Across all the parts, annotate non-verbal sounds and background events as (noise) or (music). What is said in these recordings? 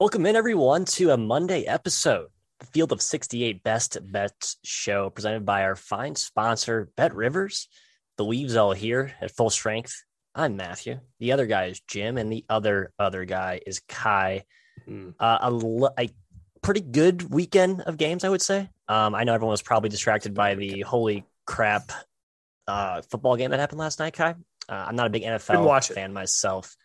Welcome in, everyone, to a Monday episode, the Field of 68 Best Bets show presented by our fine sponsor, BetRivers. The Weaves all here at full strength. I'm Matthew. The other guy is Jim, and the other other guy is Ky. Mm. Uh, a, a, pretty good weekend of games, I would say. Um, I know everyone was probably distracted by the holy crap uh, football game that happened last night, Ky. Uh, I'm not a big NFL fan myself.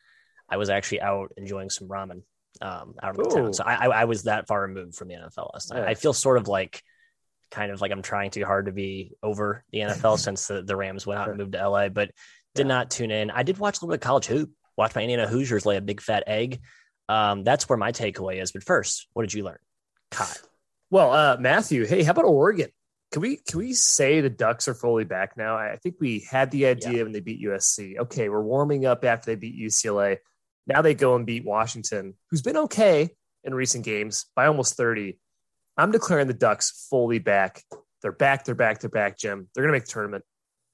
I was actually out enjoying some ramen um, out of the town. So I, I, was that far removed from the NFL last night. Yeah. I feel sort of like kind of like I'm trying too hard to be over the NFL (laughs) since the, the Rams went out and moved to LA, but did yeah. not tune in. I did watch a little bit of college hoop, watch my Indiana Hoosiers lay a big fat egg. Um, that's where my takeaway is. But first, what did you learn? Ky. Well, uh, Matthew, hey, how about Oregon? Can we can we say the Ducks are fully back now? I think we had the idea yeah. when they beat USC. Okay, we're warming up after they beat UCLA. Now they go and beat Washington, who's been okay in recent games by almost 30. I'm declaring the Ducks fully back. They're back, they're back, they're back, Jim. They're going to make the tournament.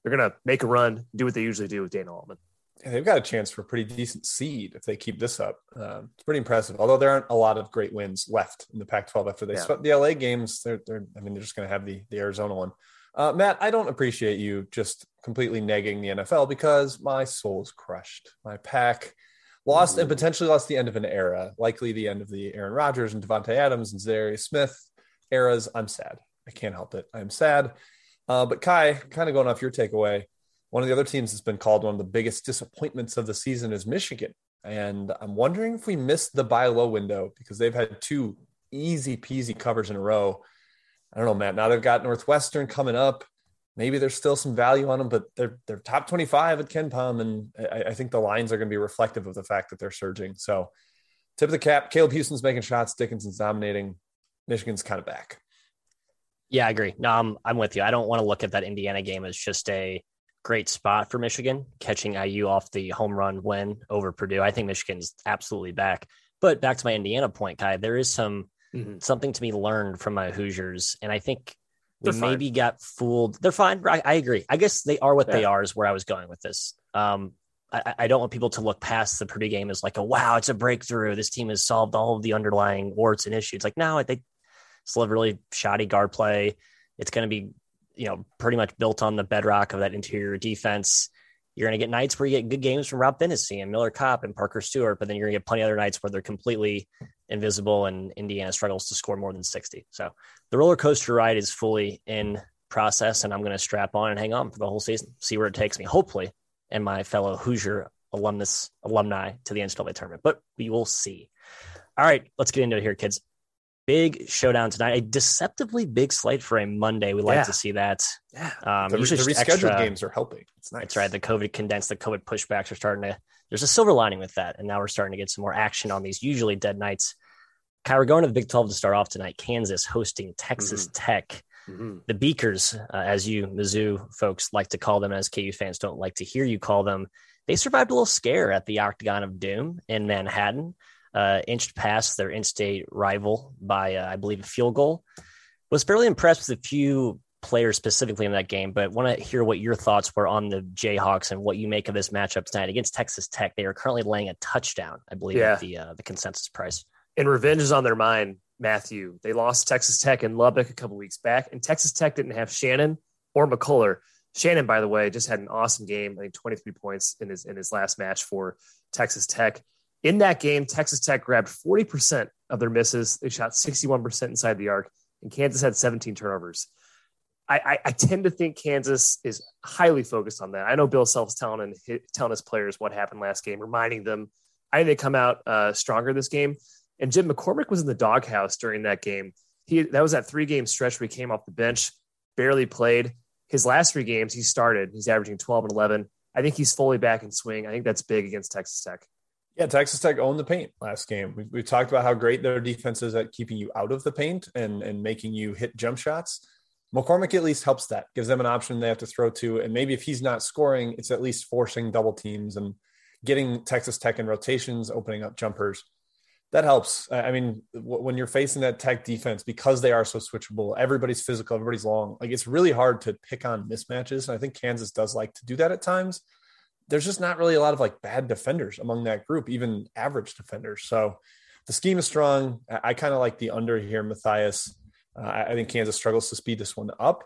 They're going to make a run, do what they usually do with Dana Altman. Yeah, they've got a chance for a pretty decent seed if they keep this up. Um, it's pretty impressive. Although there aren't a lot of great wins left in the Pac-12 after they yeah. swept the LA games. They're, they're, I mean, they're just going to have the the Arizona one. Uh, Matt, I don't appreciate you just completely negging the NFL because my soul is crushed. My pack lost and potentially lost the end of an era, likely the end of the Aaron Rodgers and Davante Adams and Zarius Smith eras. I'm sad. I can't help it. I'm sad. Uh, but Ky, kind of going off your takeaway, one of the other teams that's been called one of the biggest disappointments of the season is Michigan. And I'm wondering if we missed the buy low window because they've had two easy peasy covers in a row. I don't know, Matt. Now they've got Northwestern coming up maybe there's still some value on them, but they're they're top 25 at KenPom, and I, I think the lines are going to be reflective of the fact that they're surging. So, tip of the cap: Caleb Houstan's making shots, Dickinson's dominating, Michigan's kind of back. Yeah, I agree. No, I'm I'm with you. I don't want to look at that Indiana game as just a great spot for Michigan catching IU off the home run win over Purdue. I think Michigan's absolutely back. But back to my Indiana point, Ky, there is some mm-hmm. something to be learned from my Hoosiers, and I think we maybe got fooled. They're fine. I, I, agree. I guess they are what yeah. they are. Is where I was going with this. Um, I, I, don't want people to look past the Purdue game as like a wow, it's a breakthrough. This team has solved all of the underlying warts and issues. Like no, they still have really shoddy guard play. It's going to be you know pretty much built on the bedrock of that interior defense. You're going to get nights where you get good games from Rob Phinisee and Miller Kopp and Parker Stewart, but then you're going to get plenty of other nights where they're completely invisible and Indiana struggles to score more than 60. So the roller coaster ride is fully in process, and I'm going to strap on and hang on for the whole season, see where it takes me, hopefully, and my fellow Hoosier alumnus alumni to the NCAA tournament. But we will see. All right, let's get into it here, kids big showdown tonight. A deceptively big slate for a Monday. We like yeah. to see that. Yeah. Um, the, the rescheduled extra, games are helping. It's nice. That's right. The COVID condensed, the COVID pushbacks are starting to. There's a silver lining with that, and now we're starting to get some more action on these usually dead nights. Ky, we're going to the Big 12 to start off tonight. Kansas hosting Texas mm-hmm. Tech. Mm-hmm. The Beakers, uh, as you Mizzou folks like to call them, as KU fans don't like to hear you call them, they survived a little scare at the Octagon of Doom in Manhattan uh, inched past their in-state rival by, uh, I believe, a field goal. Was fairly impressed with a few players specifically in that game, but want to hear what your thoughts were on the Jayhawks and what you make of this matchup tonight against Texas Tech. They are currently laying a touchdown, I believe, yeah. at the uh, the consensus price. And revenge is on their mind, Matthew. They lost Texas Tech in Lubbock a couple weeks back, and Texas Tech didn't have Shannon or McCullar. Shannon, by the way, just had an awesome game. I think 23 points in his in his last match for Texas Tech. In that game, Texas Tech grabbed 40% of their misses. They shot 61% inside the arc, and Kansas had 17 turnovers. I, I, I tend to think Kansas is highly focused on that. I know Bill Self's telling telling his players what happened last game, reminding them. I think they come out uh, stronger this game. And Jim McCormack was in the doghouse during that game. He that was that three game stretch where he came off the bench, barely played. His last three games, he started. He's averaging 12 and 11. I think he's fully back in swing. I think that's big against Texas Tech. Yeah, Texas Tech owned the paint last game. We, we talked about how great their defense is at keeping you out of the paint and, and making you hit jump shots. McCormack at least helps that, gives them an option they have to throw to. And maybe if he's not scoring, it's at least forcing double teams and getting Texas Tech in rotations, opening up jumpers. That helps. I mean, when you're facing that Tech defense, because they are so switchable, everybody's physical, everybody's long. Like it's really hard to pick on mismatches. And I think Kansas does like to do that at times there's just not really a lot of like bad defenders among that group, even average defenders. So the scheme is strong. I, I kind of like the under here, Matthias. Uh, I, think Kansas struggles to speed this one up,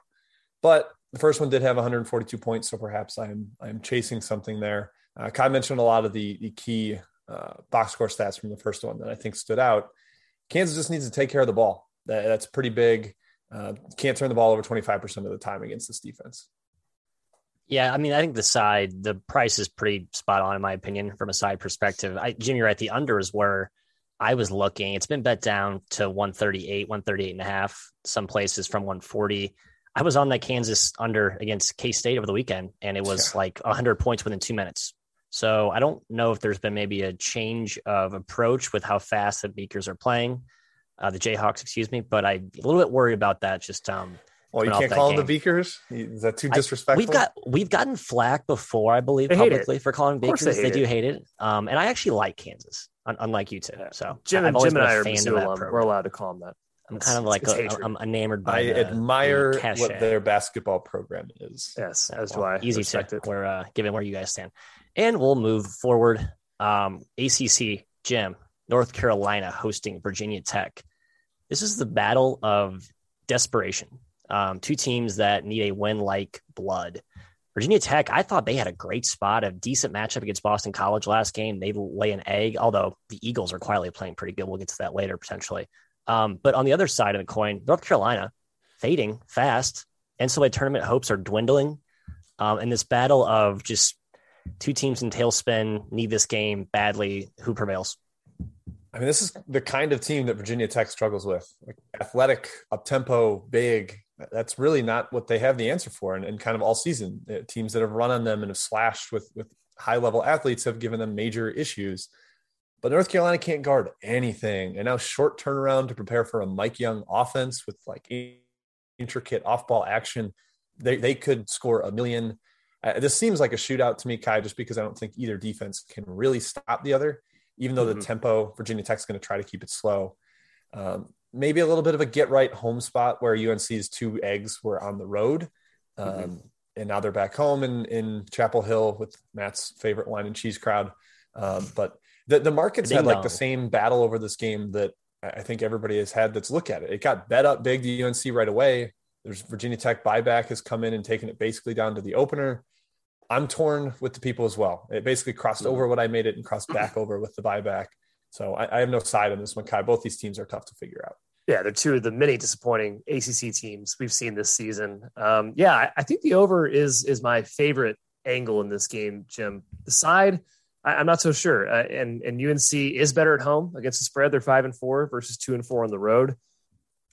but the first one did have 142 points, so perhaps I'm I'm chasing something there. Uh, Ky mentioned a lot of the, the key uh, box score stats from the first one that I think stood out. Kansas just needs to take care of the ball. That, that's pretty big. Uh, can't turn the ball over 25% of the time against this defense. Yeah, I mean, I think the side, the price is pretty spot on in my opinion from a side perspective. I, Jim, you're right. The under is where I was looking. It's been bet down to 138, 138 and a half, some places from 140. I was on that Kansas under against K State over the weekend, and it was yeah. like 100 points within two minutes. So I don't know if there's been maybe a change of approach with how fast the Beakers are playing, uh, the Jayhawks, excuse me. But I'm a little bit worried about that. Just um, well, you can't call game. them the Beakers. Is that too disrespectful? I, we've got we've gotten flack before, I believe, they publicly for calling Beakers. They, they do hate it. Um, and I actually like Kansas, unlike you two. So Jim, and, Jim and I are Mizzou We're allowed to call them that. I'm kind of like a, I'm enamored by. I the, admire the what their basketball program is. Yes, as do I. Easy to. It. We're uh, given where you guys stand, and we'll move forward. Um, ACC Jim, North Carolina hosting Virginia Tech. This is the battle of desperation. Um, two teams that need a win like blood. Virginia Tech, I thought they had a great spot, a decent matchup against Boston College last game. They lay an egg, although the Eagles are quietly playing pretty good. We'll get to that later potentially. Um, but on the other side of the coin, North Carolina fading fast. NCAA tournament hopes are dwindling. Um, and this battle of just two teams in tailspin need this game badly. Who prevails? I mean, this is the kind of team that Virginia Tech struggles with. Like athletic, up tempo, big. That's really not what they have the answer for. And, and kind of all season, uh, teams that have run on them and have slashed with with high level athletes have given them major issues. But North Carolina can't guard anything. And now short turnaround to prepare for a Mike Young offense with like intricate off ball action. They they could score a million. Uh, this seems like a shootout to me, Ky, just because I don't think either defense can really stop the other even though mm-hmm. the tempo Virginia Tech's going to try to keep it slow. Um, maybe a little bit of a get right home spot where UNC's two eggs were on the road. Um, mm-hmm. And now they're back home in, in Chapel Hill with Matt's favorite wine and cheese crowd. Um, but the, the markets had like the same battle over this game that I think everybody has had that's look at it. It got bet up big to UNC right away. There's Virginia Tech buyback has come in and taken it basically down to the opener. I'm torn with the people as well. It basically crossed over what I made it and crossed (clears throat) back over with the buyback. So I, I have no side on this one, Ky. Both these teams are tough to figure out. Yeah, they're two of the many disappointing ACC teams we've seen this season. Um, yeah, I, I, think the over is is my favorite angle in this game, Jim. The side, I, am not so sure. Uh, and and UNC is better at home against the spread. They're five and four versus two and four on the road.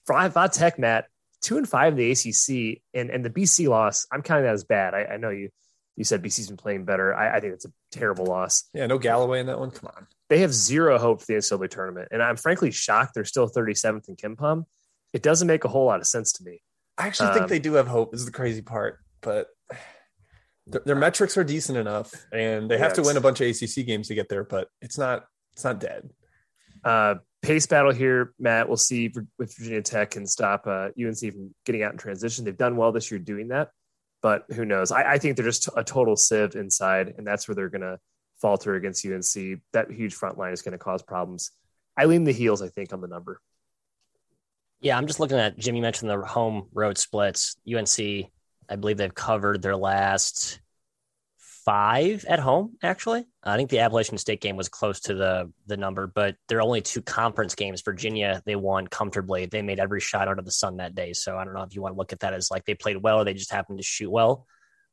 Five Tech, Matt, two and five in the ACC, and and the BC loss. I'm counting that as bad. I, I know you you said BC's been playing better. I, I think it's a terrible loss. Yeah, no Galloway in that one. Come on. They have zero hope for the NCAA tournament. And I'm frankly shocked they're still 37th in KenPom. It doesn't make a whole lot of sense to me. I actually um, think they do have hope. Is the crazy part. But their, their metrics are decent enough and they have yeah, to win a bunch of ACC games to get there, but it's not it's not dead. Uh, pace battle here, Matt. We'll see if, if Virginia Tech can stop uh, UNC from getting out in transition. They've done well this year doing that but who knows? I, I think they're just a total sieve inside, and that's where they're going to falter against UNC. That huge front line is going to cause problems. I lean the heels, I think, on the number. Yeah, I'm just looking at Jimmy mentioned the home road splits. UNC, I believe they've covered their last five at home. Actually, I think the Appalachian State game was close to the the number, but there are only two conference games. Virginia they won comfortably. They made every shot out of the sun that day. So I don't know if you want to look at that as like they played well or they just happened to shoot well.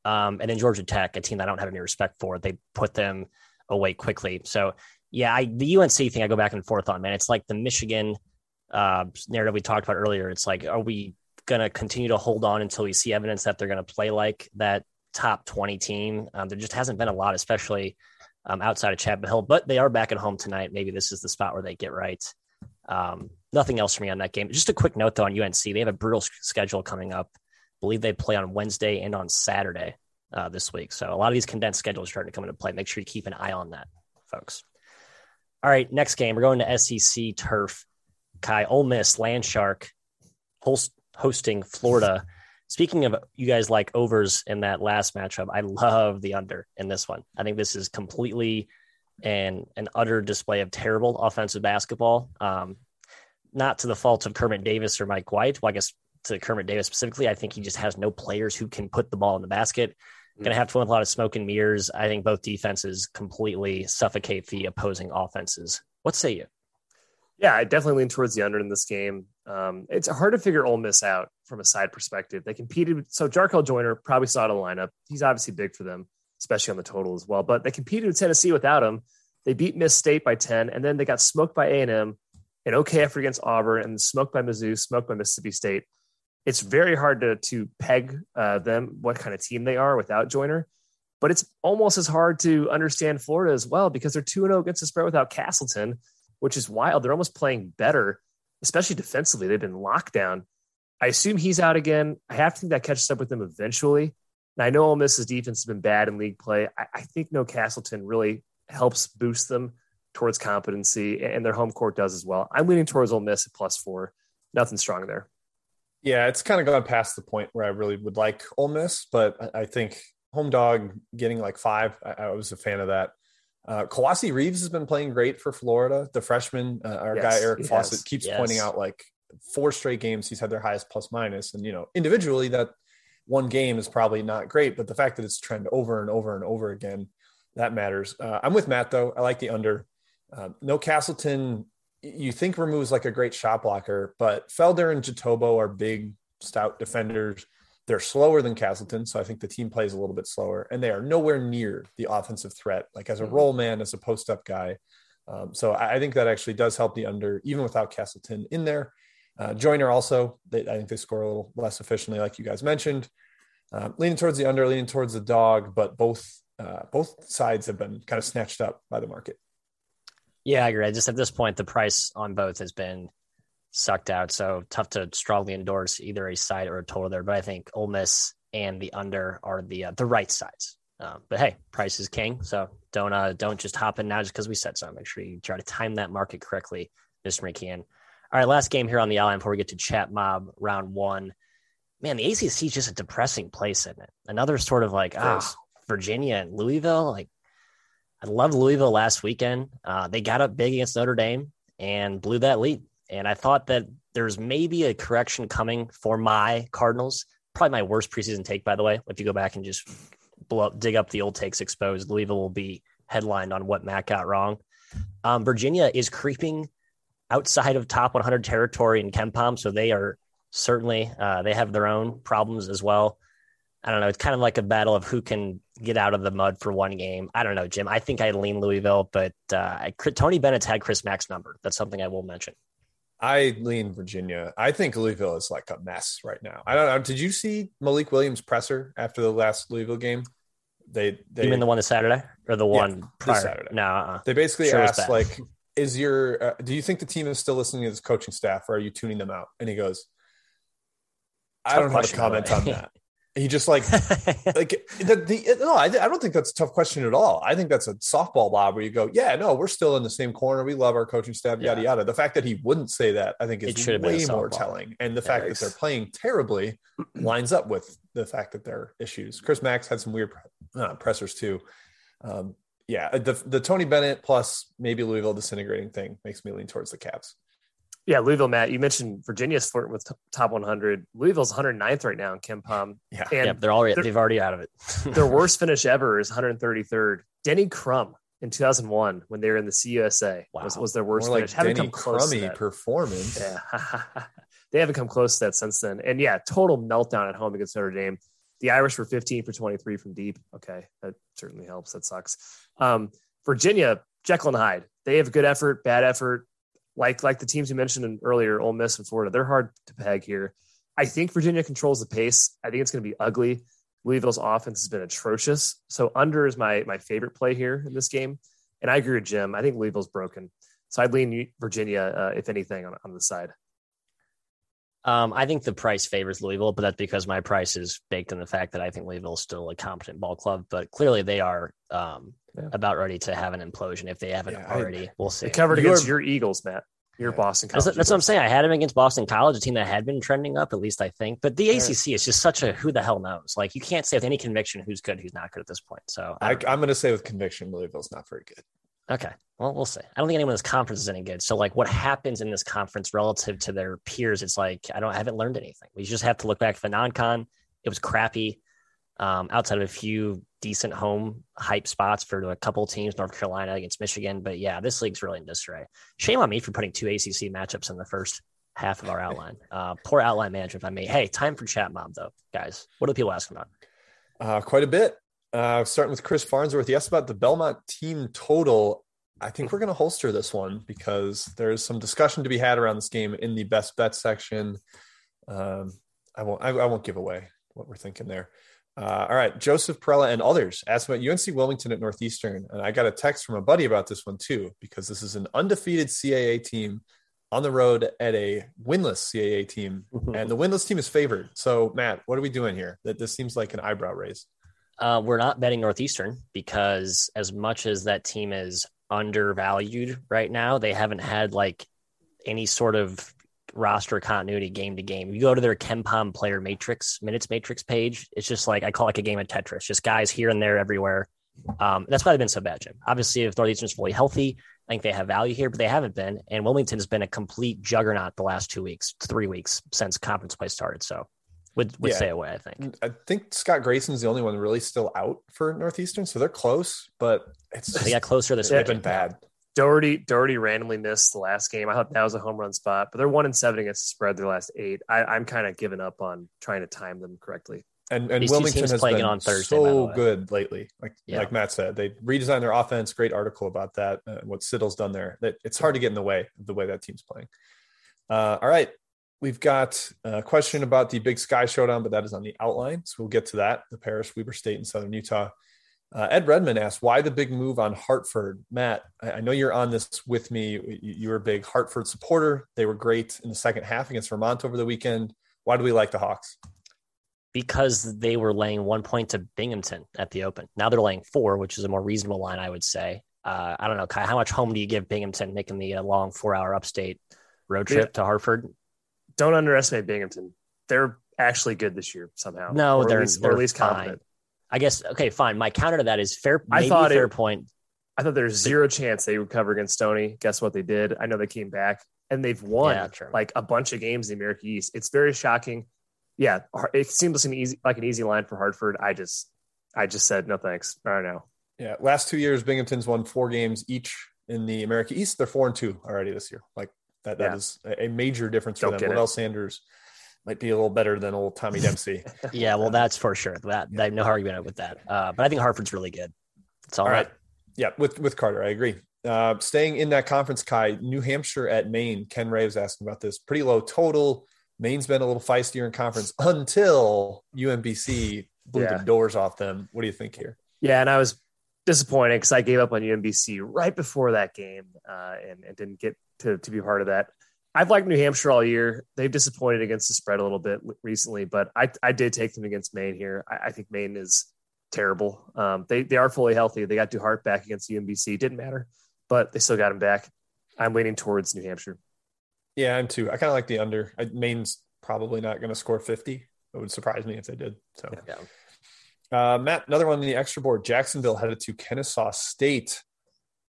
Um, and then Georgia Tech, a team that I don't have any respect for, they put them away quickly. So yeah, I, the UNC thing I go back and forth on, man. It's like the Michigan uh, narrative we talked about earlier. It's like, are we going to continue to hold on until we see evidence that they're going to play like that top 20 team. Um, there just hasn't been a lot, especially um, outside of Chapel Hill, but they are back at home tonight. Maybe this is the spot where they get right. Um, nothing else for me on that game. Just a quick note though on UNC, they have a brutal schedule coming up. I believe they play on Wednesday and on Saturday uh, this week. So a lot of these condensed schedules are starting to come into play. Make sure you keep an eye on that, folks. All right, next game we're going to SEC turf. Ky Ole Miss Landshark host, hosting Florida. Speaking of you guys like overs in that last matchup, I love the under in this one. I think this is completely and an utter display of terrible offensive basketball. Um, not to the fault of Kermit Davis or Mike White. Well, I guess to Kermit Davis specifically, I think he just has no players who can put the ball in the basket. Mm-hmm. Going to have to win a lot of smoke and mirrors. I think both defenses completely suffocate the opposing offenses. What say you? Yeah, I definitely lean towards the under in this game. Um, it's hard to figure Ole Miss out from a side perspective. They competed, so Jarkel Joiner probably saw the lineup. He's obviously big for them, especially on the total as well. But they competed with Tennessee without him. They beat Miss State by ten, and then they got smoked by A and okay effort against Auburn, and smoked by Mizzou, smoked by Mississippi State. It's very hard to to peg uh, them what kind of team they are without Joiner. But it's almost as hard to understand Florida as well because they're 2 0 against the spread without Castleton which is wild. They're almost playing better, especially defensively. They've been locked down. I assume he's out again. I have to think that catches up with them eventually. And I know Ole Miss's defense has been bad in league play. I, I think no Castleton really helps boost them towards competency, and their home court does as well. I'm leaning towards Ole Miss at plus four. Nothing strong there. Yeah, it's kind of gone past the point where I really would like Ole Miss, but I think home dog getting like five, I, I was a fan of that. Uh, Kowacie Reeves has been playing great for Florida. The freshman, uh, our yes, guy Eric Fawcett, keeps yes. pointing out like four straight games he's had their highest plus minus, and you know individually that one game is probably not great, but the fact that it's trend over and over and over again that matters. Uh, I'm with Matt though. I like the under. Uh, no Castleton. You think removes like a great shot blocker, but Felder and Jitoboh are big, stout defenders. They're slower than Castleton, so I think the team plays a little bit slower, and they are nowhere near the offensive threat, like as a mm-hmm. roll man, as a post up guy. Um, so I think that actually does help the under, even without Castleton in there. Uh, Joiner also, they, I think they score a little less efficiently, like you guys mentioned. Uh, leaning towards the under, leaning towards the dog, but both uh, both sides have been kind of snatched up by the market. Yeah, I agree. I just at this point, the price on both has been sucked out. So tough to strongly endorse either a side or a total there. But I think Ole Miss and the under are the uh, the right sides. Uh, but hey, price is king. So don't uh, don't just hop in now just because we said so. Make sure you try to time that market correctly, Mr. McKeon. All right, last game here on the outline before we get to chat mob round one. Man, the ACC is just a depressing place, isn't it? Another sort of like ah, Virginia and Louisville. Like I loved Louisville last weekend. Uh, they got up big against Notre Dame and blew that lead. And I thought that there's maybe a correction coming for my Cardinals. Probably my worst preseason take, by the way. If you go back and just blow up, dig up the old takes exposed, Louisville will be headlined on what Matt got wrong. Um, Virginia is creeping outside of top 100 territory in KenPom, so they are certainly uh, they have their own problems as well. I don't know. It's kind of like a battle of who can get out of the mud for one game. I don't know, Jim. I think I lean Louisville, but uh, Tony Bennett's had Chris Mack's number. That's something I will mention. I lean Virginia. I think Louisville is like a mess right now. I don't know. Did you see Malik Williams presser after the last Louisville game? They, they you mean the one this Saturday or the one yeah, prior? Saturday? No, uh-uh. they basically sure asked like, (laughs) "Is your uh, do you think the team is still listening to this coaching staff, or are you tuning them out?" And he goes, "I don't have a comment on that." (laughs) He just like (laughs) like the, the no, I, I don't think that's a tough question at all. I think that's a softball lob where you go, yeah, no, we're still in the same corner. We love our coaching staff, yada yeah. yada. The fact that he wouldn't say that, I think, is way more telling. And the fact that they're playing terribly lines up with the fact that there are issues. Chris Mack's had some weird uh, pressers too. Um, yeah, the the Tony Bennett plus maybe Louisville disintegrating thing makes me lean towards the Cavs. Yeah, Louisville, Matt. You mentioned Virginia's flirting with top 100. Louisville's 109th right now in KenPom. Yeah, and yeah, they're already they've already out of it. (laughs) their worst finish ever is 133rd. Denny Crum in 2001 when they were in the CUSA wow. was, was their worst More finish. Like haven't Denny come close Crummy to that. performance. Yeah, (laughs) they haven't come close to that since then. And yeah, total meltdown at home against Notre Dame. The Irish were 15 for 23 from deep. Okay, that certainly helps. That sucks. Um, Virginia, Jekyll and Hyde. They have good effort, bad effort like like the teams you mentioned earlier, Ole Miss and Florida, they're hard to peg here. I think Virginia controls the pace. I think it's going to be ugly. Louisville's offense has been atrocious. So under is my my favorite play here in this game. And I agree with Jim. I think Louisville's broken. So I'd lean Virginia, uh, if anything, on, on the side. Um, I think the price favors Louisville, but that's because my price is baked in the fact that I think Louisville is still a competent ball club. But clearly, they are um, yeah. about ready to have an implosion if they haven't yeah, already. I, we'll see. They covered against your Eagles, Matt. Your Boston College. That's, that's what I'm saying. I had him against Boston College, a team that had been trending up, at least I think. But the ACC is just such a who the hell knows. Like you can't say with any conviction who's good, who's not good at this point. So I, am going to say with conviction, Louisville's not very good. Okay. Well, we'll see. I don't think anyone in this conference is any good. So, like, what happens in this conference relative to their peers? It's like I don't I haven't learned anything. We just have to look back to the non-con. It was crappy. Um, outside of a few decent home hype spots for a couple teams, North Carolina against Michigan. But yeah, this league's really in disarray. Shame on me for putting two ACC matchups in the first half of our outline. (laughs) Uh, poor outline management by me. Hey, time for chat mob though, guys. What are people asking about? Uh, quite a bit. Uh, starting with Chris Farnsworth, he asked about the Belmont team total. I think we're going to holster this one because there's some discussion to be had around this game in the best bet section. Um, I won't. I, I, won't give away what we're thinking there. Uh, all right, Joseph Perella and others asked about UNC Wilmington at Northeastern, and I got a text from a buddy about this one too because this is an undefeated CAA team on the road at a winless CAA team, (laughs) and the winless team is favored. So, Matt, what are we doing here? That this seems like an eyebrow raise. Uh, we're not betting Northeastern because as much as that team is undervalued right now. They haven't had like any sort of roster continuity game to game. You go to their KenPom player matrix, minutes matrix page, it's just like I call it like a game of Tetris, just guys here and there everywhere. Um, that's why they've been so bad, Jim. Obviously, if Northeastern's fully healthy, I think they have value here, but they haven't been. And Wilmington's been a complete juggernaut the last two weeks, three weeks since conference play started. So would would yeah. stay away. I think. I think Scott Grayson's the only one really still out for Northeastern, so they're close, but it's just, they got closer this week. They've been bad. Doherty Doherty randomly missed the last game. I thought that was a home run spot, but they're one and seven against the spread their last eight. I, am kind of giving up on trying to time them correctly. And and These Wilmington has been on Thursday, so good lately. Like yeah. like Matt said, they redesigned their offense. Great article about that. Uh, what Siddle's done there. That it's hard to get in the way of the way that team's playing. Uh, all right, We've got a question about the Big Sky Showdown, but that is on the outline. So we'll get to that. The Paris Weber State in Southern Utah. Uh, Ed Redmond asked, why the big move on Hartford? Matt, I, I know you're on this with me. You, you, were a big Hartford supporter. They were great in the second half against Vermont over the weekend. Why do we like the Hawks? Because they were laying one point to Binghamton at the Open. Now they're laying four, which is a more reasonable line, I would say. Uh, I don't know, Ky, how much home do you give Binghamton making the uh, long four hour upstate road trip yeah. to Hartford? don't underestimate Binghamton. They're actually good this year somehow. No, they're, at least, they're at least confident. I guess okay, fine. My counter to that is fair. I thought fair it, point. I thought there's zero chance they would cover against Stony. Guess what they did? I know they came back and they've won yeah, like a bunch of games in the America East. It's very shocking. Yeah, it seems like an easy like an easy line for Hartford. I just I just said no thanks. I don't know. Yeah, last two years Binghamton's won four games each in the America East. They're four and two already this year. Like that that yeah. is a major difference for Don't them. Levell Sanders might be a little better than old Tommy (laughs) Dempsey. yeah, well, that's for sure. That yeah. I have no argument with that. Uh, but I think Hartford's really good. It's all, all right. right. Yeah, with with Carter, I agree. Uh, staying in that conference, Ky, New Hampshire at Maine. Ken Ray was asking about this. Pretty low total. Maine's been a little feistier in conference until UMBC blew yeah. the doors off them. What do you think here? Yeah, and I was disappointed because I gave up on UMBC right before that game uh, and, and, didn't get to, to be part of that. I've liked New Hampshire all year. They've disappointed against the spread a little bit recently, but I, I did take them against Maine here. I, I think Maine is terrible. Um, they, they are fully healthy. They got Duhart back against UMBC. Didn't matter, but they still got him back. I'm leaning towards New Hampshire. Yeah, I'm too. I kind of like the under. I, Maine's probably not going to score 50. It would surprise me if they did. So, yeah. Uh, Matt, another one on the extra board. Jacksonville headed to Kennesaw State.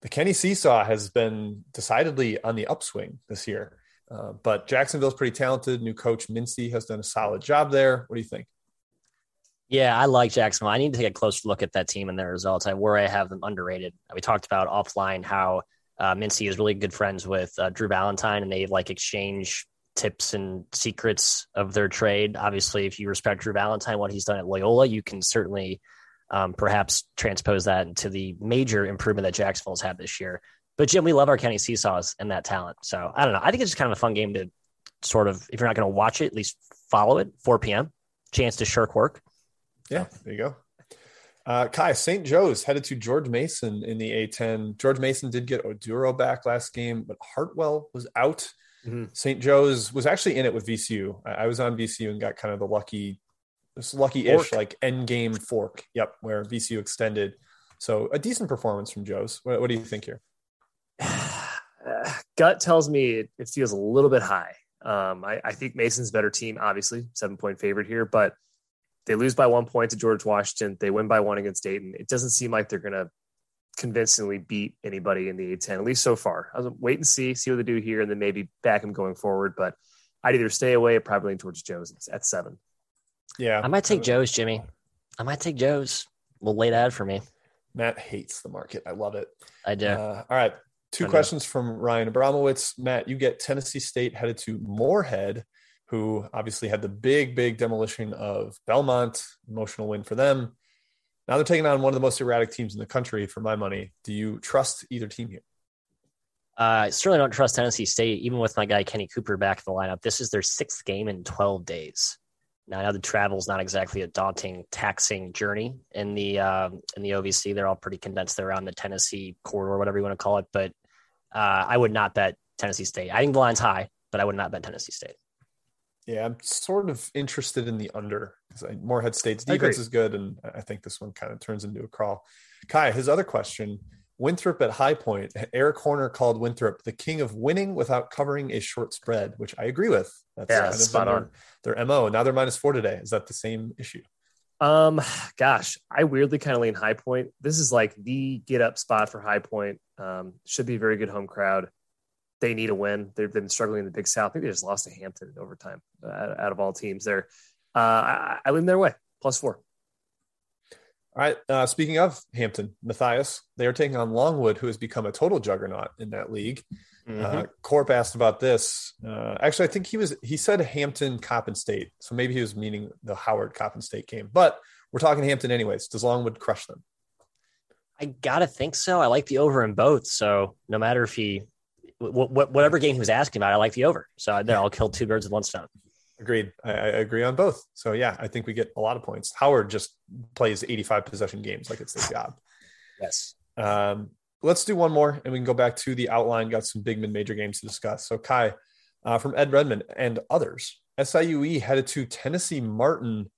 The Kenny Seesaw has been decidedly on the upswing this year, uh, but Jacksonville's pretty talented. New coach Mincy has done a solid job there. What do you think? Yeah, I like Jacksonville. I need to take a closer look at that team and their results. I worry I have them underrated. We talked about offline how uh, Mincy is really good friends with uh, Drew Valentine, and they like exchange tips and secrets of their trade. Obviously, if you respect Drew Valentine, what he's done at Loyola, you can certainly um, perhaps transpose that into the major improvement that Jacksonville's had this year. But Jim, we love our county Seesaws and that talent. So I don't know. I think it's just kind of a fun game to sort of, if you're not going to watch it, at least follow it. 4 p.m. Chance to shirk work. Yeah, there you go. Uh, Ky, St. Joe's headed to George Mason in the A10. George Mason did get Oduro back last game, but Hartwell was out. Mm-hmm. St. Joe's was actually in it with VCU. I, I was on VCU and got kind of the lucky, this lucky-ish like end game fork. Yep, where VCU extended. So a decent performance from Joe's. What, what do you think here? (sighs) Gut tells me it, it, feels a little bit high. Um, I, I think Mason's better team, obviously seven point favorite here, but they lose by one point to George Washington. They win by one against Dayton. It doesn't seem like they're going to convincingly beat anybody in the A10, at least so far. I was wait and see, see what they do here, and then maybe back them going forward. But I'd either stay away or probably lean towards Joe's at seven. Yeah. I might take Joe's, Jimmy. I might take Joe's. We'll lay that for me. Matt hates the market. I love it. I do. Uh, all right. Two questions from Ryan Abramowitz. Matt, you get Tennessee State headed to Morehead, who obviously had the big, big demolition of Belmont. Emotional win for them. Now they're taking on one of the most erratic teams in the country, for my money. Do you trust either team here? Uh, I certainly don't trust Tennessee State, even with my guy Kenny Cooper back in the lineup. This is their sixth game in 12 days. Now, I know the travel is not exactly a daunting, taxing journey in the um, in the OVC. They're all pretty condensed. They're around the Tennessee corridor, whatever you want to call it. But uh, I would not bet Tennessee State. I think the line's high, but I would not bet Tennessee State. Yeah, I'm sort of interested in the under because Morehead State's defense is good, and I think this one kind of turns into a crawl. Ky, his other question: Winthrop at High Point. Eric Horner called Winthrop the king of winning without covering a short spread, which I agree with. That's yeah, kind of spot on. Their, their mo. Now they're minus four today. Is that the same issue? Um, gosh, I weirdly kind of lean High Point. This is like the get up spot for High Point. Um, should be a very good home crowd they need a win. They've been struggling in the Big South. I think they just lost to Hampton in overtime uh, out of all teams there. Uh, I, I lean their way, plus four. All right. Uh, speaking of Hampton, Matthias, they are taking on Longwood, who has become a total juggernaut in that league. Mm-hmm. Uh, Corp asked about this. Uh, actually, I think he was he said Hampton Coppin State, so maybe he was meaning the Howard Coppin State game. But we're talking Hampton anyways. Does Longwood crush them? I gotta think so. I like the over in both. So no matter if he whatever game he was asking about, I like the over. So there, I'll kill two birds with one stone. Agreed. I, I, agree on both. So yeah, I think we get a lot of points. Howard just plays 85 possession games like it's his job. Yes. Um, let's do one more and we can go back to the outline. Got some big mid major games to discuss. So Ky uh, from Ed Redmond and others, SIUE headed to Tennessee Martin.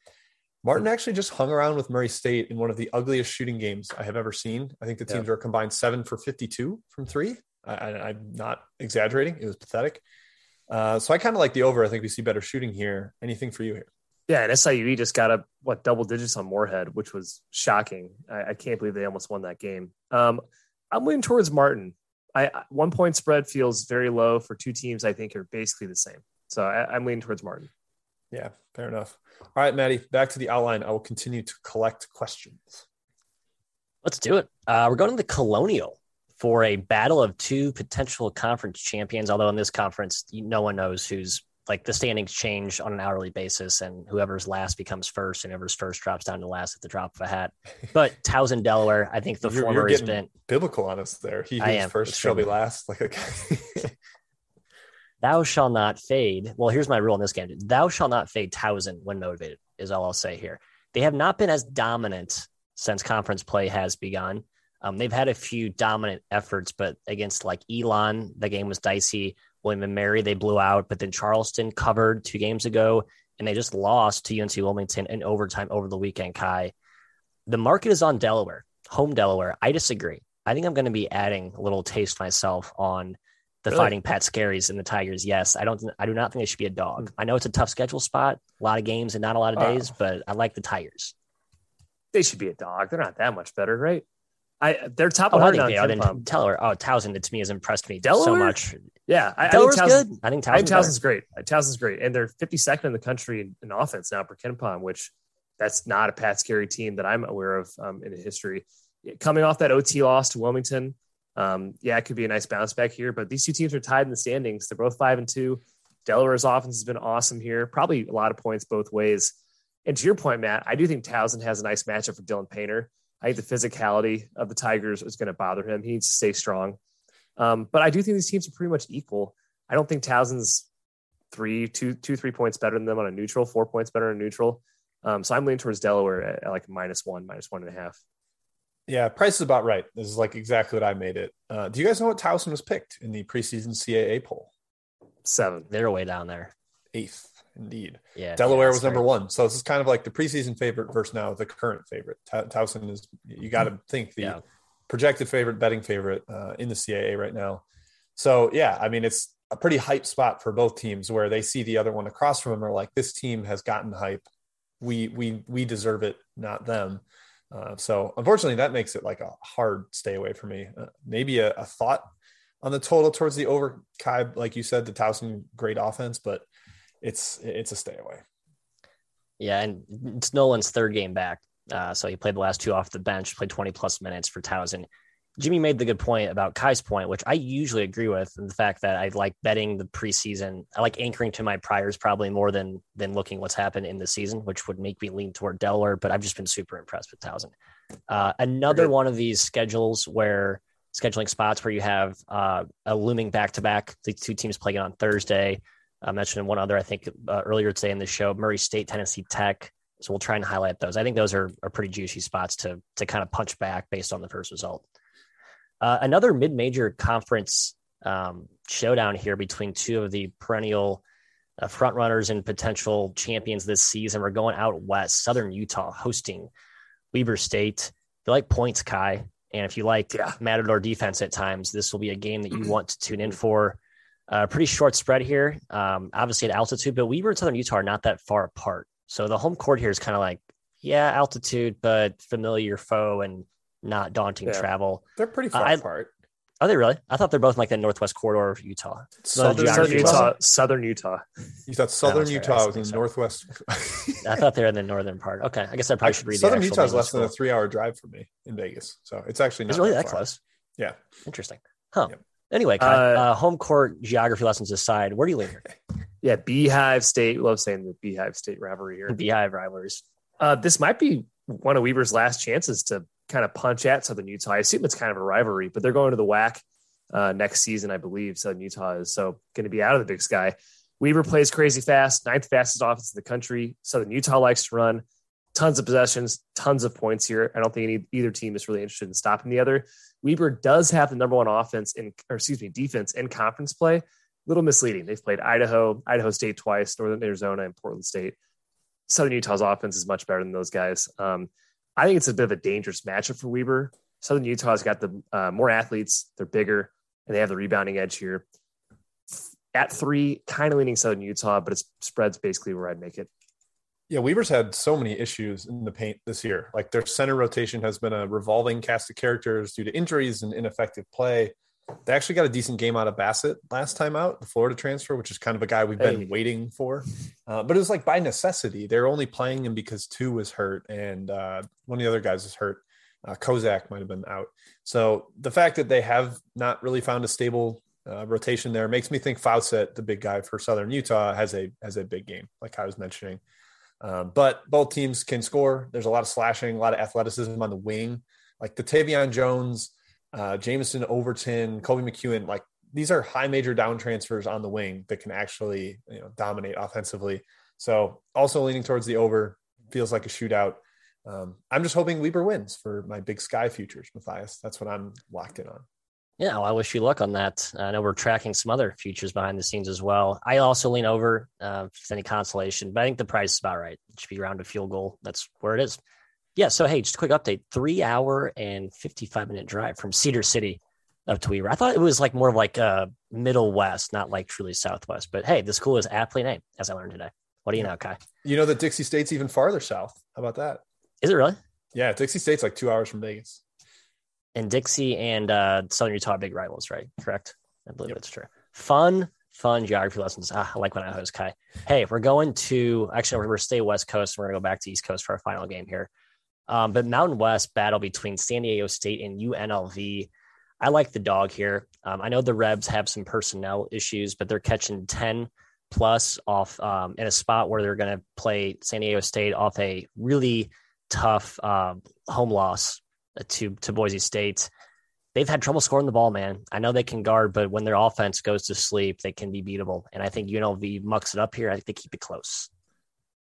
Martin actually just hung around with Murray State in one of the ugliest shooting games I have ever seen. I think the teams yeah. were combined seven for 52 from three. I, am not exaggerating. It was pathetic. Uh, so I kind of like the over. I think we see better shooting here. Anything for you here? Yeah, and SIUE just got up what double digits on Morehead, which was shocking. I, I can't believe they almost won that game. Um, I'm leaning towards Martin. I one point spread feels very low for two teams. I think are basically the same. So I, I'm leaning towards Martin. Yeah, fair enough. All right, Maddie, back to the outline. I will continue to collect questions. Let's do it. Uh, we're going to the Colonial for a battle of two potential conference champions. Although in this conference, no one knows who's like the standings change on an hourly basis, and whoever's last becomes first, and whoever's first drops down to last at the drop of a hat. But Towson, Delaware, I think the you're, former you're has been biblical on us there. He who's first shall be last. (laughs) Like okay. Thou shall not fade. Well, here's my rule in this game: Thou shall not fade Towson when motivated. Is all I'll say here. They have not been as dominant since conference play has begun. Um, they've had a few dominant efforts, but against like Elon, the game was dicey. William and Mary, they blew out, but then Charleston covered two games ago, and they just lost to UNC Wilmington in overtime over the weekend. Ky, the market is on Delaware, home Delaware. I disagree. I think I'm going to be adding a little taste myself on the really? fighting Pat Skerrys and the Tigers. Yes, I don't. I do not think they should be a dog. Hmm. I know it's a tough schedule spot, a lot of games and not a lot of days, but I like the Tigers. They should be a dog. They're not that much better, right? I they're top oh, 100 I think they are. Delaware. Oh, Towson to me has impressed me Delaware? so much. Yeah, I, Delaware's I think Towson, good. I think Towson's, I think Towson's great. Towson's great, and they're 52nd in the country in, in offense now per KenPom, which that's not a Pat Skerry team that I'm aware of um, in history. Coming off that OT loss to Wilmington, um, yeah, it could be a nice bounce back here. But these two teams are tied in the standings. They're both five and two. Delaware's offense has been awesome here. Probably a lot of points both ways. And to your point, Matt, I do think Towson has a nice matchup for Dylan Painter. I think the physicality of the Tigers is going to bother him. He needs to stay strong. Um, but I do think these teams are pretty much equal. I don't think Towson's three, two, two, three points better than them on a neutral, four points better on neutral. Um, so I'm leaning towards Delaware at, at, like minus one, minus one and a half. Yeah, price is about right. This is like exactly what I made it. Uh, do you guys know what Towson was picked in the preseason CAA poll? Seven. They're way down there. Eighth. Indeed. Yeah. Delaware yeah, was number one. So this is kind of like the preseason favorite versus now the current favorite. Towson is, you got to think the yeah. projected favorite, betting favorite uh, in the CAA right now. So, yeah, I mean, it's a pretty hype spot for both teams where they see the other one across from them are like, this team has gotten hype. We, we, we deserve it, not them. Uh, so unfortunately, that makes it like a hard stay away for me. Uh, maybe a, a, thought on the total towards the over Ky, like you said, the Towson great offense, but it's it's a stay away. Yeah, and it's Nolan's third game back. Uh, so he played the last two off the bench, played 20 plus minutes for Towson. Jimmy made the good point about Ky's point, which I usually agree with, and the fact that I like betting the preseason. I like anchoring to my priors probably more than than looking what's happened in the season, which would make me lean toward Delaware. But I've just been super impressed with Towson. Uh, another one of these schedules where scheduling spots where you have uh, a looming back to back. The two teams playing on Thursday. I mentioned one other, I think, uh, earlier today in the show, Murray State, Tennessee Tech. So we'll try and highlight those. I think those are, are pretty juicy spots to to kind of punch back based on the first result. Uh, another mid major conference um, showdown here between two of the perennial uh, front runners and potential champions this season. We're going out west, Southern Utah hosting Weber State. If you like points, Ky, and if you like yeah. Matador defense at times, this will be a game that you want to tune in for. Uh, pretty short spread here, um, obviously at altitude, but Weber and Southern Utah are not that far apart. So the home court here is kind of like, yeah, altitude, but familiar foe and not daunting yeah. travel. They're pretty far uh, apart. Are they really? I thought they're both like the northwest corridor of Utah. Southern, southern Utah, southern Utah. You thought southern no, Utah was in the northwest. I thought they were (laughs) in the northern part. Okay, I guess I probably should read. Southern Utah is less than a three-hour drive for me in Vegas, so it's actually not. It's really that, that close. Yeah, interesting. Huh. Yep. Anyway, uh, uh, home court geography lessons aside, where do you lean here? Yeah, Beehive State. Love saying the Beehive State rivalry here. Beehive rivalries. Uh, this might be one of Weber's last chances to kind of punch at Southern Utah. I assume it's kind of a rivalry, but they're going to the WAC uh, next season, I believe. Southern Utah is so going to be out of the Big Sky. Weber plays crazy fast, ninth fastest offense in the country. Southern Utah likes to run, tons of possessions, tons of points here. I don't think any, either team is really interested in stopping the other. Weber does have the number one offense in, or excuse me, defense in conference play. A little misleading. They've played Idaho, Idaho State twice, Northern Arizona, and Portland State. Southern Utah's offense is much better than those guys. Um, I think it's a bit of a dangerous matchup for Weber. Southern Utah's got the uh, more athletes, they're bigger, and they have the rebounding edge here. At three, kind of leaning Southern Utah, but its spreads basically where I'd make it. Yeah, Weber's had so many issues in the paint this year. Like their center rotation has been a revolving cast of characters due to injuries and ineffective play. They actually got a decent game out of Bassett last time out, the Florida transfer, which is kind of a guy we've been waiting for. Uh, but it was like by necessity. They're only playing him because two was hurt and uh, one of the other guys is hurt. Uh, Kozak might have been out. So the fact that they have not really found a stable uh, rotation there makes me think Fausett, the big guy for Southern Utah, has a has a big game, like I was mentioning. Um, but both teams can score. There's a lot of slashing, a lot of athleticism on the wing. Like the Tevian Jones, uh, Jameson Overton, Koby McEwen, like these are high major down transfers on the wing that can actually you know dominate offensively. So also leaning towards the over feels like a shootout. Um, I'm just hoping Weber wins for my big sky futures, Matthias. That's what I'm locked in on. Yeah, well, I wish you luck on that. I know we're tracking some other futures behind the scenes as well. I also lean over uh, if any consolation, but I think the price is about right. It should be around a field goal. That's where it is. Yeah. So, hey, just a quick update three hour and 55 minute drive from Cedar City up to Weber. I thought it was like more of like a middle west, not like truly southwest. But hey, the school is aptly named, as I learned today. What do you know, Ky? You know that Dixie State's even farther south. How about that? Is it really? Yeah, Dixie State's like two hours from Vegas. And Dixie and uh, Southern Utah big rivals, right? Correct. I believe yep. that's true. Fun, fun geography lessons. Ah, I like when I host Ky. Hey, we're going to actually we're to stay West Coast. We're going to go back to East Coast for our final game here. Um, but Mountain West battle between San Diego State and UNLV. I like the dog here. Um, I know the Rebs have some personnel issues, but they're catching 10 plus off um, in a spot where they're going to play San Diego State off a really tough uh, home loss to, to Boise State. They've had trouble scoring the ball, man. I know they can guard, but when their offense goes to sleep, they can be beatable. And I think UNLV mucks it up here. I think they keep it close.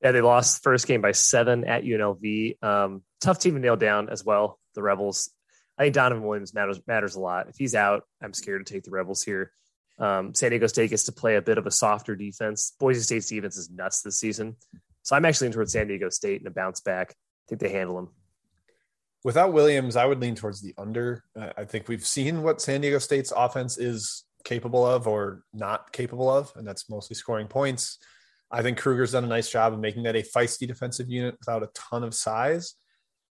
Yeah, they lost first game by seven at UNLV. Um, tough team to nail down as well. The Rebels. I think Donovan Williams matters matters a lot. If he's out, I'm scared to take the Rebels here. Um, San Diego State gets to play a bit of a softer defense. Boise State's defense is nuts this season, so I'm actually leaning towards San Diego State and a bounce back. I think they handle them. Without Williams, I would lean towards the under. I think we've seen what San Diego State's offense is capable of or not capable of, and that's mostly scoring points. I think Kruger's done a nice job of making that a feisty defensive unit without a ton of size.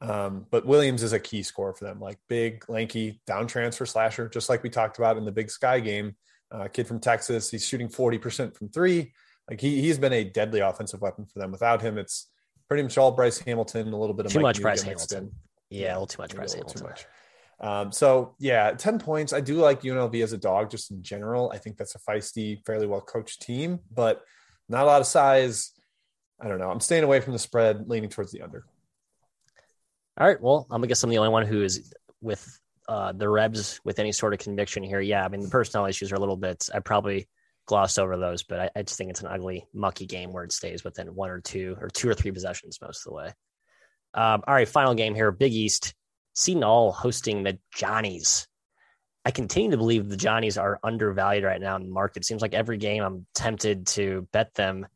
Um, but Williams is a key scorer for them, like big, lanky, down transfer slasher, just like we talked about in the Big Sky game. Uh, kid from Texas, he's shooting 40% from three. Like he, he's been a deadly offensive weapon for them. Without him, it's pretty much all Bryce Hamilton, a little bit of too Mike much Bryce Hamilton. Yeah, a little too much Bryce a little. Too much. Um, so yeah, 10 points. I do like UNLV as a dog just in general. I think that's a feisty, fairly well coached team, but not a lot of size. I don't know. I'm staying away from the spread, leaning towards the under. All right. Well, I'm gonna guess I'm the only one who is with uh, the Rebs with any sort of conviction here. Yeah, I mean the personnel issues are a little bit. I probably glossed over those, but I, I just think it's an ugly, mucky game where it stays within one or two or two or three possessions most of the way. Um, all right, final game here. Big East. Seton Hall hosting the Johnnies. I continue to believe the Johnnies are undervalued right now in the market. It seems like every game I'm tempted to bet them.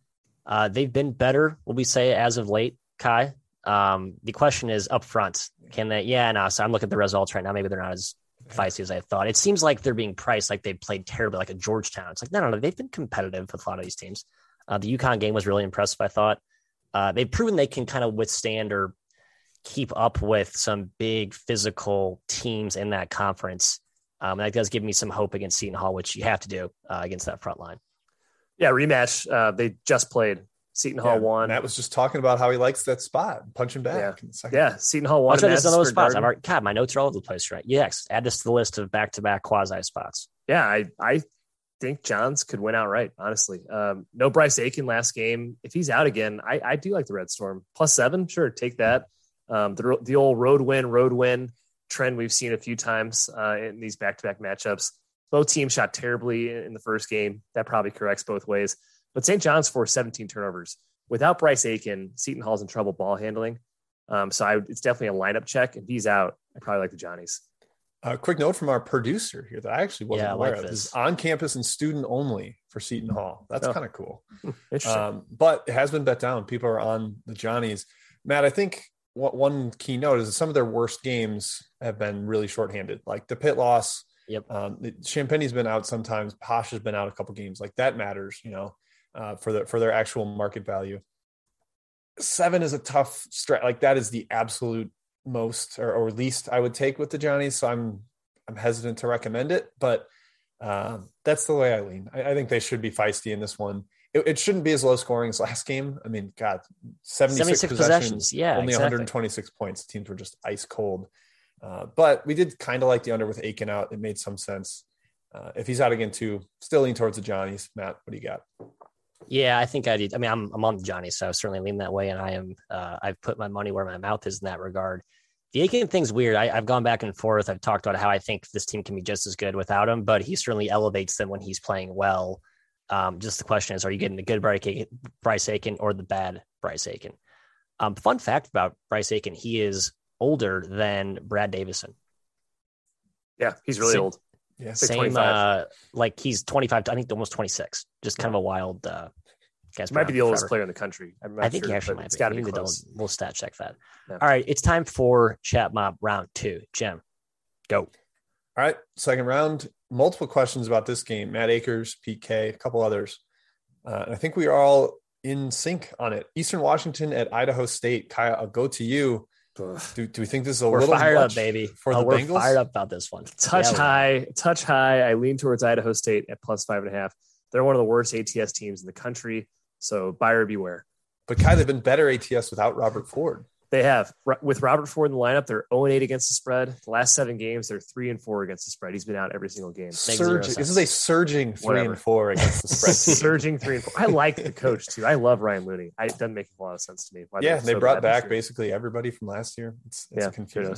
Uh, they've been better, will we say, as of late, Ky. Um, the question is up front. Can they? Yeah, no. So I'm looking at the results right now. Maybe they're not as feisty as I thought. It seems like they're being priced like they played terribly, like a Georgetown. It's like no, no, no. They've been competitive with a lot of these teams. Uh, the UConn game was really impressive. I thought uh, they've proven they can kind of withstand or keep up with some big physical teams in that conference. Um, that does give me some hope against Seton Hall, which you have to do uh, against that front line. Yeah, rematch. Uh, they just played. Seton Hall Yeah, won. Matt was just talking about how he likes that spot, punching back. Yeah. in the yeah, Seton Hall won. Watch out, in this is one of those spots. Square I've Garden. already, God, my notes are all over the place, right? Yes, add this to the list of back-to-back quasi spots. yeah, I I think Johns could win outright. Honestly, um, no Bryce Aiken last game. If he's out again, I, I do like the Red Storm plus seven. Sure, take that. Um, the the old road win, road win trend we've seen a few times uh, in these back to back matchups. Both teams shot terribly in in the first game. That probably corrects both ways. But St. John's forced 17 turnovers. Without Bryce Aiken, Seton Hall's in trouble ball handling. Um, so I, it's definitely a lineup check. If he's out, I probably like the Johnnies. A quick note from our producer here that I actually wasn't Yeah, aware like of. this. This is on campus and student only for Seton Hall. That's Oh. kind of cool. Interesting. Um, but it has been bet down. People are on the Johnnies. Matt, I think what one key note is that some of their worst games have been really shorthanded, like the pit loss. Yep. Um, Champagnie's been out sometimes. Posh has been out a couple games. Like that matters, you know, uh, for the for their actual market value. Seven is a tough stretch. Like that is the absolute most or, or least I would take with the Johnnies. So I'm I'm hesitant to recommend it, but um, that's the way I lean. I, I think they should be feisty in this one. It, it shouldn't be as low scoring as last game. I mean, God, 76, 76 possessions, possessions. Yeah, only exactly. 126 points. The teams were just ice cold. Uh, but we did kind of like the under with Aiken out. It made some sense. Uh, if he's out again too, still lean towards the Johnnies. Matt, what do you got? Yeah, I think I did. I mean, I'm I'm on the Johnny, so I certainly lean that way, and I am. Uh, I've put my money where my mouth is in that regard. The Aiken thing's weird. I, I've gone back and forth. I've talked about how I think this team can be just as good without him, but he certainly elevates them when he's playing well. Um, just the question is, are you getting the good Bryce Aiken, or the bad Bryce Aiken? Um, fun fact about Bryce Aiken: he is older than Brad Davison. yeah, he's really Same- old. Yeah, Like Same, uh, like he's 25, I think almost 26. Just kind of a wild. Uh, guy's He might be the oldest forever. player in the country. I'm not I think sure, he actually might It's be. got to be need to close. double- We'll stat check that. Yeah. All right, it's time for chat mob round two. Jim, go. All right, second round. Multiple questions about this game. Matt Akers, PK, a couple others. Uh, and I think we are all in sync on it. Eastern Washington at Idaho State. Kyle, I'll go to you. Do, do we think this is a We're little fired up, baby. for Oh, the we're Bengals? fired up about this one. touch Yeah, high, touch high. I lean towards Idaho State at plus five and a half. They're one of the worst ATS teams in the country. So buyer beware. But Ky, they've been better ATS without Robert Ford. They have with Robert Ford in the lineup. They're 0 8 against the spread. The last seven games, they're three and four against the spread. He's been out every single game. Surging. This is a surging three Whatever. and four against the spread. (laughs) Surging three and four. I like the coach too. I love Ryan Looney. I, it doesn't make a lot of sense to me. why yeah, they brought back basically everybody from last year. It's, it's Yeah, confusing.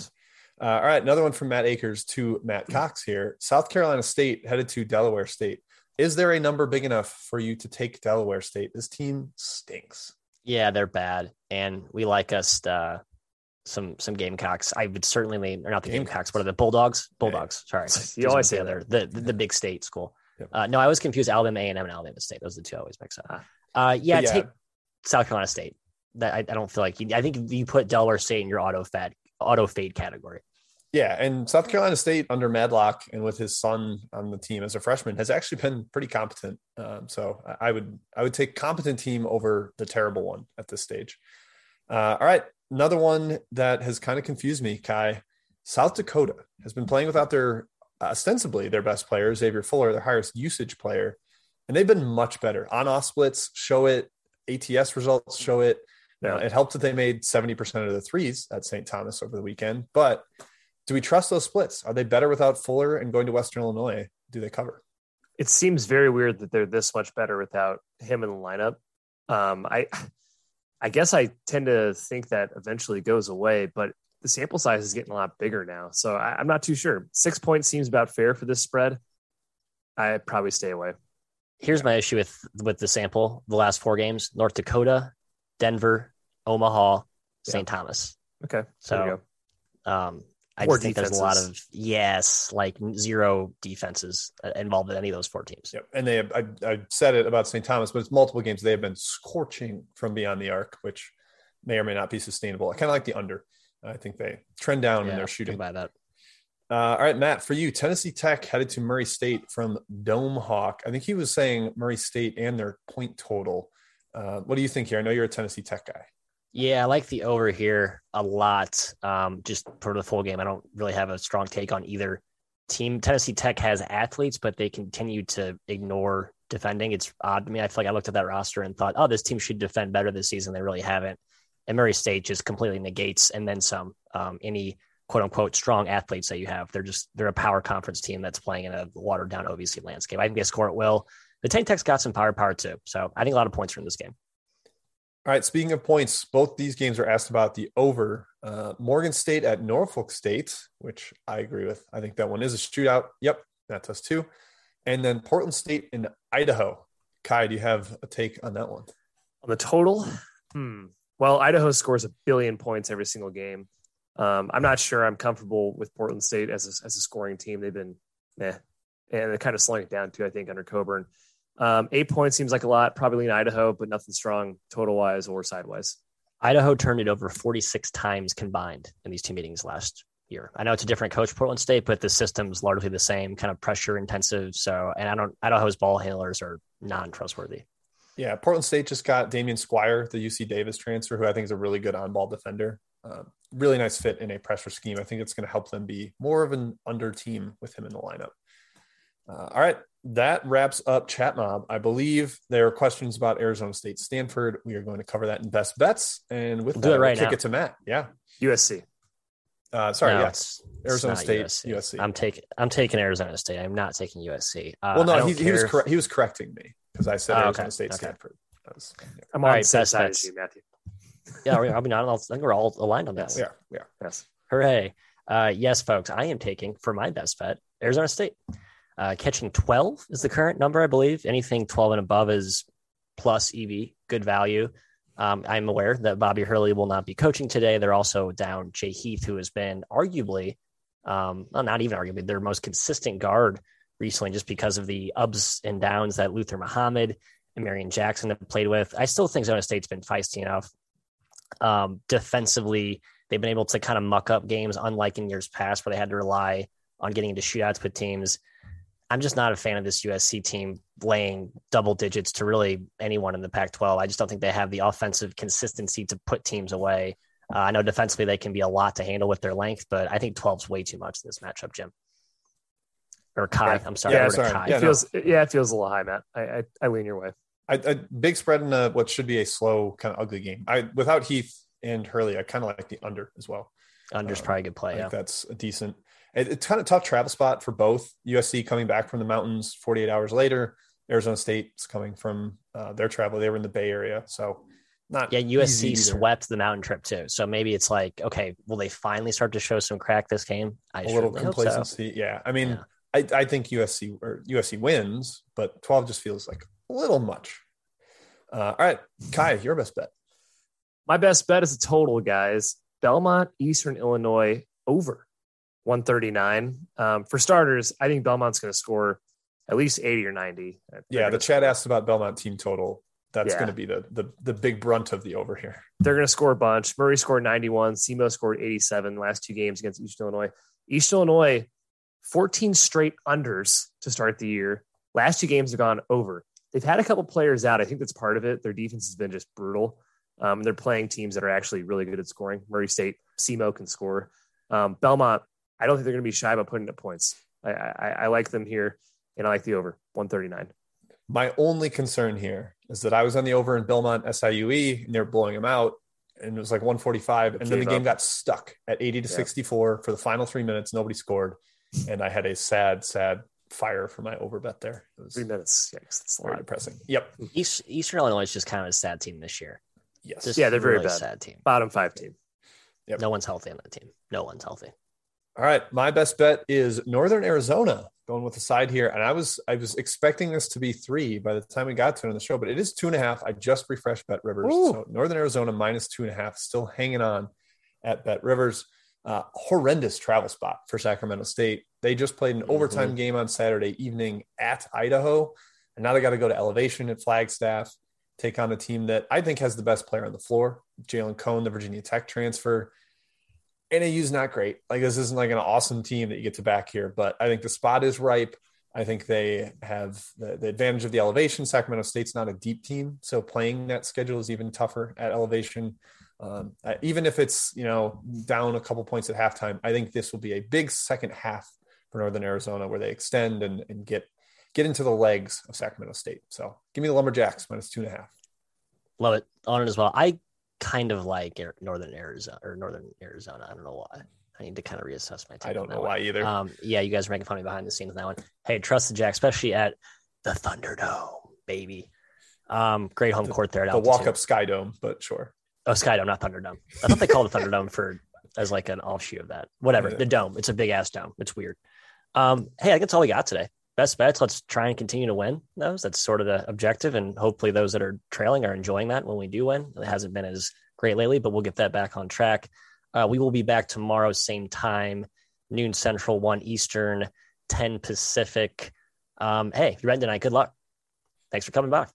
Uh, all right, another one from Matt Akers to Matt (clears throat) Cox here. South Carolina State headed to Delaware State. Is there a number big enough for you to take Delaware State? This team stinks. Yeah, they're bad, and we like us uh, some some Gamecocks. I would certainly or not the Gamecocks. Gamecocks. What are the Bulldogs? Bulldogs. Sorry, (laughs) You always say the, the, the the big state school. Yep. Uh, no, I was confused. Alabama A and M and Alabama State. Those are the two I always mix up. Ah. Uh, yeah, yeah. take South Carolina State. That I, I don't feel like you, I think you put Delaware State in your auto fad auto fade category. Yeah, and South Carolina State under Madlock and with his son on the team as a freshman has actually been pretty competent. Um, so I- would I would take competent team over the terrible one at this stage. Uh, all right, another one that has kind of confused me, Ky. South Dakota has been playing without their ostensibly their best player, Xavier Fuller, their highest usage player, and they've been much better on off splits. Show it, ATS results show it. Uh, it helped that they made 70% of the threes at St. Thomas over the weekend. But do we trust those splits? Are they better without Fuller and going to Western Illinois? Do they cover? It seems very weird that they're this much better without him in the lineup. Um, I, I guess I tend to think that eventually goes away, but the sample size is getting a lot bigger now. So I, am not too sure. Six points seems about fair for this spread. I probably stay away. Here's my issue with with the sample. The last four games: North Dakota, Denver, Omaha, St. Yeah. Thomas. Okay, so um, I just think there's a lot of yes, like zero defenses uh, involved in any of those four teams. Yep, and they have, I, I said it about St. Thomas, but it's multiple games. They have been scorching from beyond the arc, which may or may not be sustainable. I kind of like the under. I think they trend down yeah, in their shooting. By that. Uh, all right, Matt, for you, Tennessee Tech headed to Murray State from Dome Hawk. I think he was saying Murray State and their point total. Uh, what do you think here? I know you're a Tennessee Tech guy. Yeah, I like the over here a lot. Um, just for the full game, I don't really have a strong take on either team. Tennessee Tech has athletes, but they continue to ignore defending. It's odd to me. I feel like I looked at that roster and thought, oh, this team should defend better this season. They really haven't. And Murray State just completely negates and then some um, any quote unquote strong athletes that you have. They're just they're a power conference team that's playing in a watered down OVC landscape. I think they score will. The Tank Tech's got some power power too. So I think a lot of points are in this game. All right. Speaking of points, both these games are asked about the over. Uh, Morgan State at Norfolk State, which I agree with. I think that one is a shootout. Yep, that's us too. And then Portland State in Idaho. Ky, do you have a take on that one? On the total? Hmm. Well, Idaho scores a billion points every single game. Um, I'm not sure I'm comfortable with Portland State as a, as a scoring team. They've been, eh, and they're kind of slowing it down too. I think under Coburn. Um, eight points seems like a lot, probably in Idaho, but nothing strong total wise or sidewise. Idaho turned it over 46 times combined in these two meetings last year. I know it's a different coach, Portland State, but the system's largely the same, kind of pressure intensive. So, and I don't, Idaho's ball handlers are non trustworthy. Yeah, Portland State just got Damion Squire, the UC Davis transfer, who I think is a really good on ball defender. Uh, really nice fit in a pressure scheme. I think it's going to help them be more of an under team with him in the lineup. Uh, all right, that wraps up Chat Mob. I believe there are questions about Arizona State, Stanford. We are going to cover that in best bets, and with we'll that, do it right we'll kick now. it to Matt. Yeah, USC. Uh, sorry, no, yes, Arizona State, USC. USC. I'm taking I'm taking Arizona State. I'm not taking USC. Uh, well, no, he, he, was cor- he was correcting me because I said oh, Arizona okay. State, okay. Stanford. Was, yeah. I'm on right, best bets. You, Matthew. (laughs) yeah, I mean, I think we're all aligned on this. Yeah, we are. Yes. Hooray! Uh, yes, folks, I am taking for my best bet Arizona State. Uh, catching 12 is the current number, I believe. Anything 12 and above is plus EV, good value. Um, I'm aware that Bobby Hurley will not be coaching today. They're also down Jay Heath, who has been arguably, um, well, not even arguably, their most consistent guard recently, just because of the ups and downs that Luther Muhammad and Marreon Jackson have played with. I still think Zona State's been feisty enough. Um, defensively, they've been able to kind of muck up games, unlike in years past where they had to rely on getting into shootouts with teams. I'm just not a fan of this USC team laying double digits to really anyone in the Pac 12. I just don't think they have the offensive consistency to put teams away. Uh, I know defensively they can be a lot to handle with their length, but I think 12 is way too much in this matchup, Jim. Or Ky, Yeah. I'm sorry. Yeah, sorry. Ky. Yeah, it feels, no. yeah, it feels a little high, Matt. I, I, I lean your way. I, a big spread in a, what should be a slow, kind of ugly game. I Without Heath and Hurley, I kind of like the under as well. Under's um, probably a good play. yeah. That's a decent it's kind of tough travel spot for both USC coming back from the mountains 48 hours later. Arizona State's coming from uh, their travel. They were in the Bay Area, so not yeah. USC swept the mountain trip too, so maybe it's like okay, will they finally start to show some crack this game? I a little complacency. So. Yeah, I mean, yeah. I, I think USC or USC wins, but 12 just feels like a little much. Uh, all right, Ky, your best bet. My best bet is a total, guys. Belmont, Eastern Illinois over 139. Um, for starters, I think Belmont's going to score at least 80 or 90. yeah, the chat asked about Belmont team total. That's yeah. going to be the, the the big brunt of the over here. They're going to score a bunch. Murray scored 91. SEMO scored 87 last two games against East Illinois. East Illinois, 14 straight unders to start the year. Last two games have gone over. They've had a couple players out. I think that's part of it. Their defense has been just brutal. Um, they're playing teams that are actually really good at scoring. Murray State, SEMO can score. Um, Belmont, I don't think they're going to be shy about putting up points. I, I, I like them here, and I like the over 139. My only concern here is that I was on the over in Belmont SIUE, and they're blowing them out, and it was like 145, and then the game up. got stuck at 80 to yeah. 64 for the final three minutes. Nobody scored, and I had a sad, sad fire for my over bet there. It was three minutes. Yikes, that's very depressing. Yep. East, Eastern Illinois is just kind of a sad team this year. Yes. Just yeah, they're very really bad. Sad team. Bottom five team. Yep. No one's healthy on that team. No one's healthy. All right, my best bet is Northern Arizona going with the side here, and I was I was expecting this to be three by the time we got to it in the show, but it is two and a half. I just refreshed BetRivers, Ooh. so Northern Arizona minus two and a half, still hanging on at BetRivers. Uh, horrendous travel spot for Sacramento State. They just played an overtime mm-hmm. game on Saturday evening at Idaho, and now they got to go to elevation at Flagstaff, take on a team that I think has the best player on the floor, Jalen Cone, the Virginia Tech transfer. NAU's not great. Like this isn't like an awesome team that you get to back here, but I think the spot is ripe. I think they have the, the, advantage of the elevation. Sacramento State's not a deep team, so playing that schedule is even tougher at elevation. Um, even if it's you know down a couple points at halftime, I think this will be a big second half for Northern Arizona where they extend and, and get get into the legs of Sacramento State. So give me the Lumberjacks minus two and a half. Love it on it as well. I kind of like Northern Arizona or Northern Arizona. I don't know why. I need to kind of reassess my. I don't know why either. Um, yeah, you guys are making fun of me behind the scenes on that one. Hey, trust the Jack, especially at the Thunderdome, baby. Um, great home the, court there. the Walkup Skydome, but sure. Oh, Skydome, not Thunderdome. I thought they called it (laughs) Thunderdome for as like an offshoot of that. Whatever. Yeah. The dome. It's a big ass dome. It's weird. Um, hey, I think that's all we got today. Best bets. Let's try and continue to win those. That's sort of the objective, and hopefully those that are trailing are enjoying that when we do win. It hasn't been as great lately, but we'll get that back on track. Uh, we will be back tomorrow, same time, noon Central, one Eastern, ten Pacific. Um, hey, ready tonight, good luck. Thanks for coming by.